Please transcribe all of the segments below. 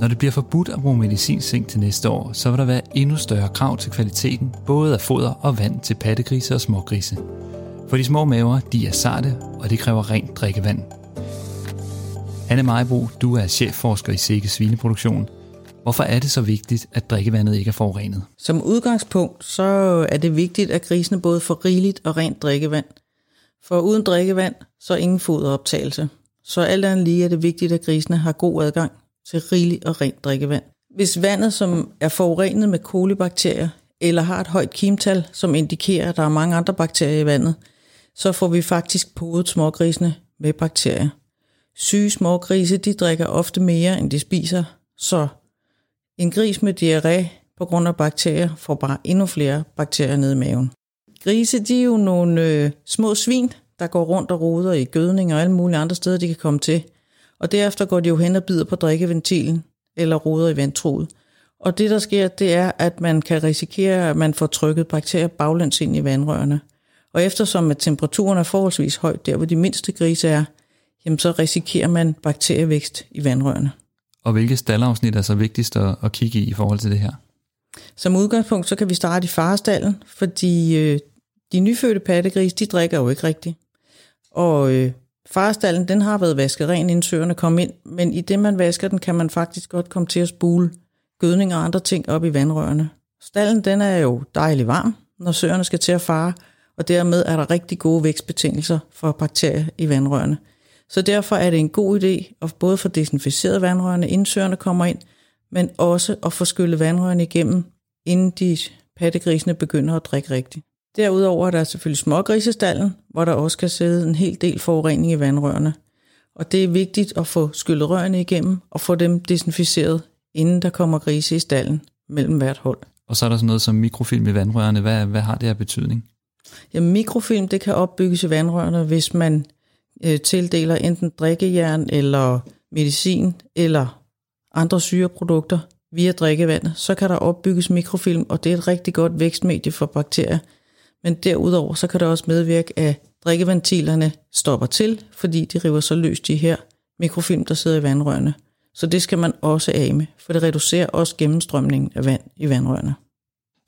Når det bliver forbudt at bruge medicinzink til næste år, så vil der være endnu større krav til kvaliteten, både af foder og vand til pattegrise og smågrise. For de små maver, de er sarte, og det kræver rent drikkevand. Anne Majbro, du er chefforsker i Sikke Svineproduktion. Hvorfor er det så vigtigt, at drikkevandet ikke er forurenet? Som udgangspunkt, så er det vigtigt, at grisene både får rigeligt og rent drikkevand. For uden drikkevand, så ingen foderoptagelse. Så alt andet lige er det vigtigt, at grisene har god adgang til rigeligt og rent drikkevand. Hvis vandet, som er forurenet med kolibakterier, eller har et højt kimtal, som indikerer, at der er mange andre bakterier i vandet, så får vi faktisk podet smågrisene med bakterier. Syge smågrise, de drikker ofte mere, end de spiser, så en gris med diarré på grund af bakterier får bare endnu flere bakterier ned i maven. Grise, de er jo nogle øh, små svin, der går rundt og roder i gødning og alle mulige andre steder, de kan komme til. Og derefter går de jo hen og bider på drikkeventilen eller roder i vandtroet. Og det, der sker, det er, at man kan risikere, at man får trykket bakterier baglæns ind i vandrørene. Og eftersom at temperaturen er forholdsvis høj, der hvor de mindste grise er, jamen så risikerer man bakterievækst i vandrørene. Og hvilke staldafsnit er så vigtigst at, at kigge i i forhold til det her? Som udgangspunkt, så kan vi starte i farestallen, fordi øh, de nyfødte pattegris, de drikker jo ikke rigtigt. Og øh, farestallen, den har været vasket ren, inden søerne kom ind, men i det, man vasker den, kan man faktisk godt komme til at spule gødning og andre ting op i vandrørene. Stallen, den er jo dejlig varm, når søerne skal til at fare, og dermed er der rigtig gode vækstbetingelser for bakterier i vandrørene. Så derfor er det en god idé at både få desinficeret vandrørene, inden søerne kommer ind, men også at få skyllet vandrørene igennem, inden de pattegrisene begynder at drikke rigtigt. Derudover er der selvfølgelig smågrisestallen, hvor der også kan sidde en hel del forurening i vandrørene. Og det er vigtigt at få skyllet rørene igennem og få dem desinficeret, inden der kommer grise i stallen mellem hvert hold. Og så er der sådan noget som mikrofilm i vandrørene. Hvad, hvad har det her betydning? Ja, mikrofilm det kan opbygges i vandrørene, hvis man øh, tildeler enten drikkejern eller medicin eller andre syreprodukter via drikkevandet, så kan der opbygges mikrofilm, og det er et rigtig godt vækstmedie for bakterier. Men derudover så kan det også medvirke, at drikkeventilerne stopper til, fordi de river så løs de her mikrofilm, der sidder i vandrørene. Så det skal man også af med, for det reducerer også gennemstrømningen af vand i vandrørene.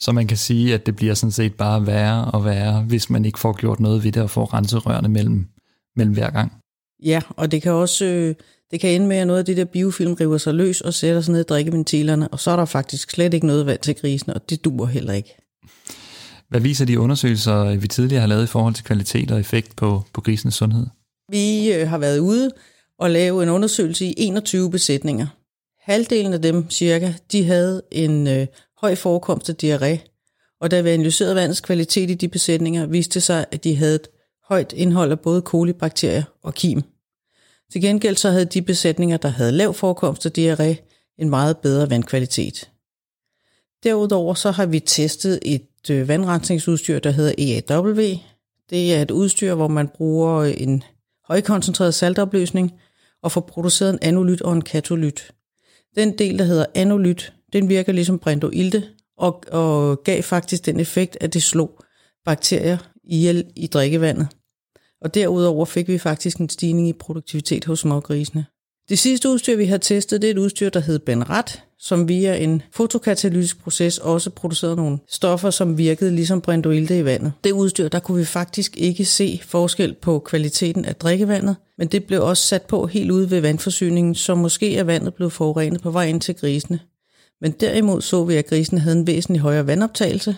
Så man kan sige, at det bliver sådan set bare værre og værre, hvis man ikke får gjort noget ved det og får renset rørene mellem, mellem hver gang. Ja, og det kan også øh, det kan ende med, at noget af det der biofilm river sig løs og sætter sig ned i drikkeventilerne, og så er der faktisk slet ikke noget vand til grisen, og det duer heller ikke. Hvad viser de undersøgelser, øh, vi tidligere har lavet i forhold til kvalitet og effekt på, på grisens sundhed? Vi øh, har været ude og lave en undersøgelse i 21 besætninger. Halvdelen af dem cirka, de havde en øh, høj forekomst af diarré, og da vi analyserede vandets kvalitet i de besætninger, viste det sig, at de havde et højt indhold af både kolibakterier og kim. Til gengæld så havde de besætninger, der havde lav forekomst af diarré, en meget bedre vandkvalitet. Derudover så har vi testet et et øh, vandrensningsudstyr, der hedder EAW. Det er et udstyr, hvor man bruger en højkoncentreret saltopløsning og får produceret en anolyt og en katolyt. Den del, der hedder anolyt, den virker ligesom brindoilte og, og gav faktisk den effekt, at det slog bakterier ihjel i drikkevandet. Og derudover fik vi faktisk en stigning i produktivitet hos smågrisene. Det sidste udstyr, vi har testet, det er et udstyr, der hedder Benrat, som via en fotokatalytisk proces også producerede nogle stoffer, som virkede ligesom brindoilte i vandet. Det udstyr, der kunne vi faktisk ikke se forskel på kvaliteten af drikkevandet, men det blev også sat på helt ude ved vandforsyningen, så måske er vandet blevet forurenet på vej ind til grisene. Men derimod så vi, at grisene havde en væsentlig højere vandoptagelse,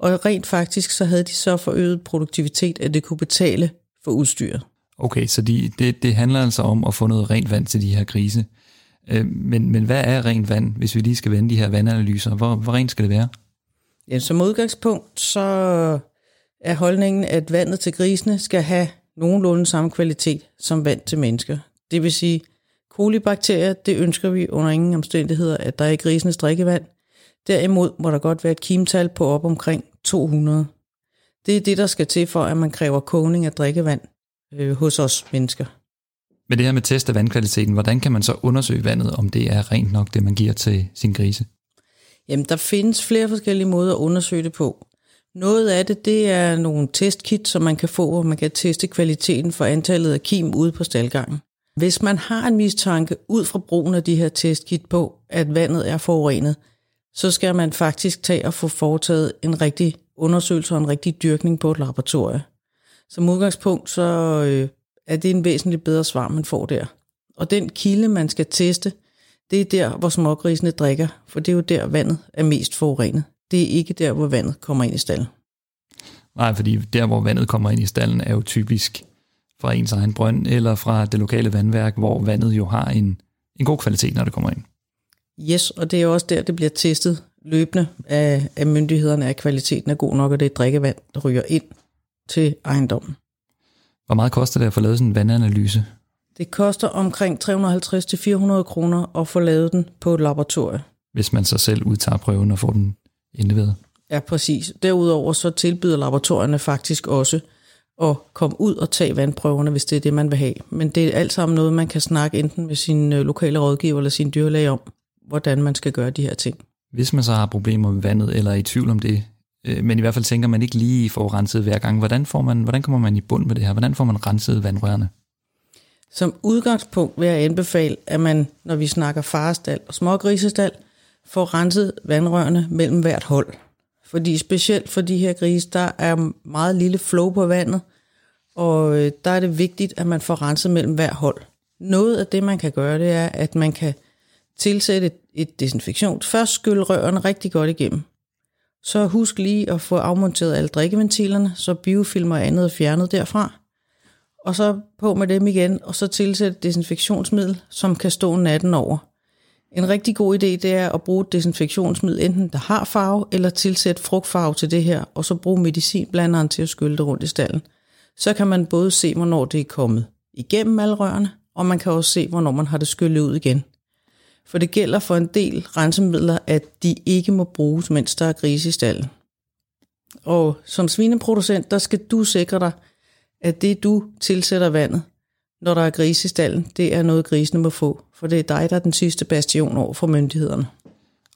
og rent faktisk så havde de så forøget produktivitet, at det kunne betale for udstyret. Okay, så de, det, det handler altså om at få noget rent vand til de her grise. Øh, men, men hvad er rent vand, hvis vi lige skal vende de her vandanalyser? Hvor, hvor rent skal det være? Ja, som udgangspunkt, så er holdningen, at vandet til grisene skal have nogenlunde samme kvalitet som vand til mennesker. Det vil sige, kolibakterier, det ønsker vi under ingen omstændigheder, at der er i grisenes drikkevand. Derimod må der godt være et kimtal på op omkring 200. Det er det, der skal til for, at man kræver kogning af drikkevand øh, hos os mennesker. Med det her med test af vandkvaliteten, hvordan kan man så undersøge vandet, om det er rent nok, det man giver til sin grise? Jamen, der findes flere forskellige måder at undersøge det på. Noget af det, det er nogle testkit, som man kan få, hvor man kan teste kvaliteten for antallet af kim ude på staldgangen. Hvis man har en mistanke ud fra brugen af de her testkit på, at vandet er forurenet, så skal man faktisk tage og få foretaget en rigtig undersøgelse og en rigtig dyrkning på et laboratorie. Som udgangspunkt, så øh, er det en væsentligt bedre svar, man får der. Og den kilde, man skal teste, det er der, hvor smågrisene drikker, for det er jo der, vandet er mest forurenet. Det er ikke der, hvor vandet kommer ind i stallen. Nej, fordi der, hvor vandet kommer ind i stallen, er jo typisk fra ens egen brønd eller fra det lokale vandværk, hvor vandet jo har en, en god kvalitet, når det kommer ind. Yes, og det er også der, det bliver testet løbende af, af myndighederne, at kvaliteten er god nok, og det er drikkevand, der ryger ind til ejendommen. Hvor meget koster det at få lavet sådan en vandanalyse? Det koster omkring 350-400 kroner at få lavet den på et laboratorie. Hvis man så selv udtager prøven og får den indleveret? Ja, præcis. Derudover så tilbyder laboratorierne faktisk også at komme ud og tage vandprøverne, hvis det er det, man vil have. Men det er alt sammen noget, man kan snakke enten med sin øh, lokale rådgiver eller sin dyrlæge om, hvordan man skal gøre de her ting. Hvis man så har problemer med vandet, eller er i tvivl om det, Øh, men i hvert fald tænker man ikke lige får renset hver gang, hvordan, får man, hvordan kommer man i bund med det her? Hvordan får man renset vandrørene? Som udgangspunkt vil jeg anbefale, at man, når vi snakker farestal og smågrisestal, får renset vandrørene mellem hvert hold. Fordi specielt for de her grise, der er meget lille flow på vandet, og øh, der er det vigtigt, at man får renset mellem hver hold. Noget af det, man kan gøre, det er, at man kan tilsætte et desinfektions. Først skylle rørene rigtig godt igennem. Så husk lige at få afmonteret alle drikkeventilerne, så biofilmer og andet er fjernet derfra. Og så på med dem igen, og så tilsæt desinfektionsmiddel, som kan stå natten over. En rigtig god idé, det er at bruge et desinfektionsmiddel, enten der har farve, eller tilsæt frugtfarve til det her, og så bruge medicinblanderen til at skylle det rundt i stallen. Så kan man både se, hvornår det er kommet igennem alle rørene, og man kan også se, hvornår man har det skyllet ud igen. For det gælder for en del rensemidler, at de ikke må bruges, mens der er grise i stallen. Og som svineproducent, der skal du sikre dig, at det du tilsætter vandet, når der er grise i stallen, det er noget grisene må få. For det er dig, der er den sidste bastion over for myndighederne.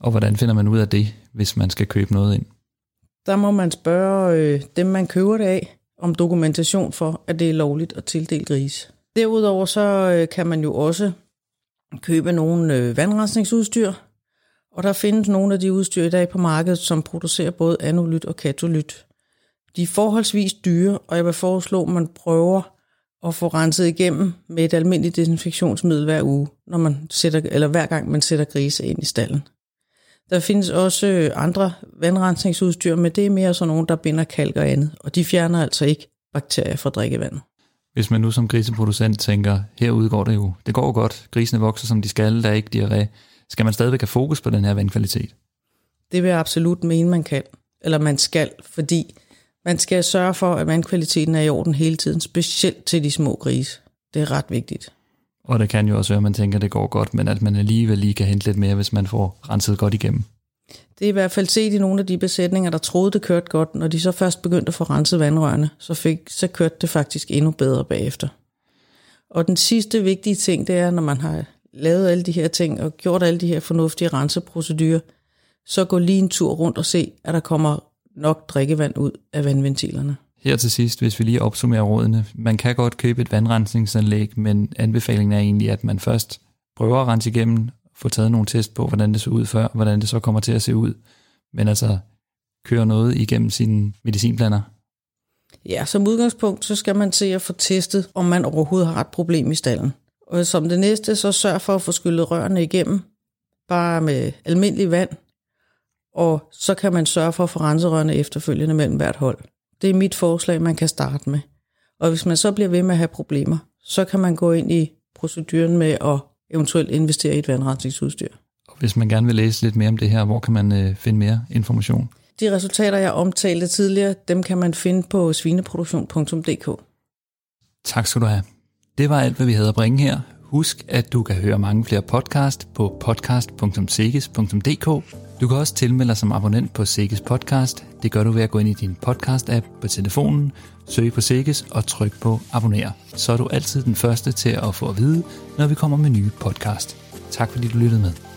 Og hvordan finder man ud af det, hvis man skal købe noget ind? Der må man spørge øh, dem, man køber det af, om dokumentation for, at det er lovligt at tildele grise. Derudover så øh, kan man jo også købe nogle øh, vandrensningsudstyr, og der findes nogle af de udstyr i dag på markedet, som producerer både anolyt og katolyt. De er forholdsvis dyre, og jeg vil foreslå, at man prøver at få renset igennem med et almindeligt desinfektionsmiddel hver uge, når man sætter, eller hver gang man sætter grise ind i stallen. Der findes også øh, andre vandrensningsudstyr, men det er mere sådan nogle, der binder kalk og andet, og de fjerner altså ikke bakterier fra drikkevandet. Hvis man nu som griseproducent tænker, herude går det jo, det går jo godt, grisene vokser som de skal, der er ikke diarré, skal man stadigvæk have fokus på den her vandkvalitet? Det vil jeg absolut mene, man kan, eller man skal, fordi man skal sørge for, at vandkvaliteten er i orden hele tiden, specielt til de små grise. Det er ret vigtigt. Og det kan jo også være, at man tænker, at det går godt, men at man alligevel lige kan hente lidt mere, hvis man får renset godt igennem. Det er i hvert fald set i nogle af de besætninger, der troede, det kørte godt. Når de så først begyndte at få renset vandrørene, så, fik, så kørte det faktisk endnu bedre bagefter. Og den sidste vigtige ting, det er, når man har lavet alle de her ting og gjort alle de her fornuftige renseprocedurer, så gå lige en tur rundt og se, at der kommer nok drikkevand ud af vandventilerne. Her til sidst, hvis vi lige opsummerer rådene. Man kan godt købe et vandrensningsanlæg, men anbefalingen er egentlig, at man først prøver at rense igennem, få taget nogle test på, hvordan det så ud før, hvordan det så kommer til at se ud. Men altså, køre noget igennem sin medicinplaner. Ja, som udgangspunkt, så skal man se at få testet, om man overhovedet har et problem i stallen. Og som det næste, så sørg for at få skyllet rørene igennem, bare med almindelig vand, og så kan man sørge for at få renserørene efterfølgende mellem hvert hold. Det er mit forslag, man kan starte med. Og hvis man så bliver ved med at have problemer, så kan man gå ind i proceduren med at eventuelt investere i et vandrensningsudstyr. Og hvis man gerne vil læse lidt mere om det her, hvor kan man øh, finde mere information? De resultater, jeg omtalte tidligere, dem kan man finde på svineproduktion.dk. Tak skal du have. Det var alt, hvad vi havde at bringe her. Husk, at du kan høre mange flere podcast på podcast.sikes.dk. Du kan også tilmelde dig som abonnent på Sikkes podcast. Det gør du ved at gå ind i din podcast-app på telefonen, søge på Sikkes og tryk på abonner. Så er du altid den første til at få at vide, når vi kommer med nye podcast. Tak fordi du lyttede med.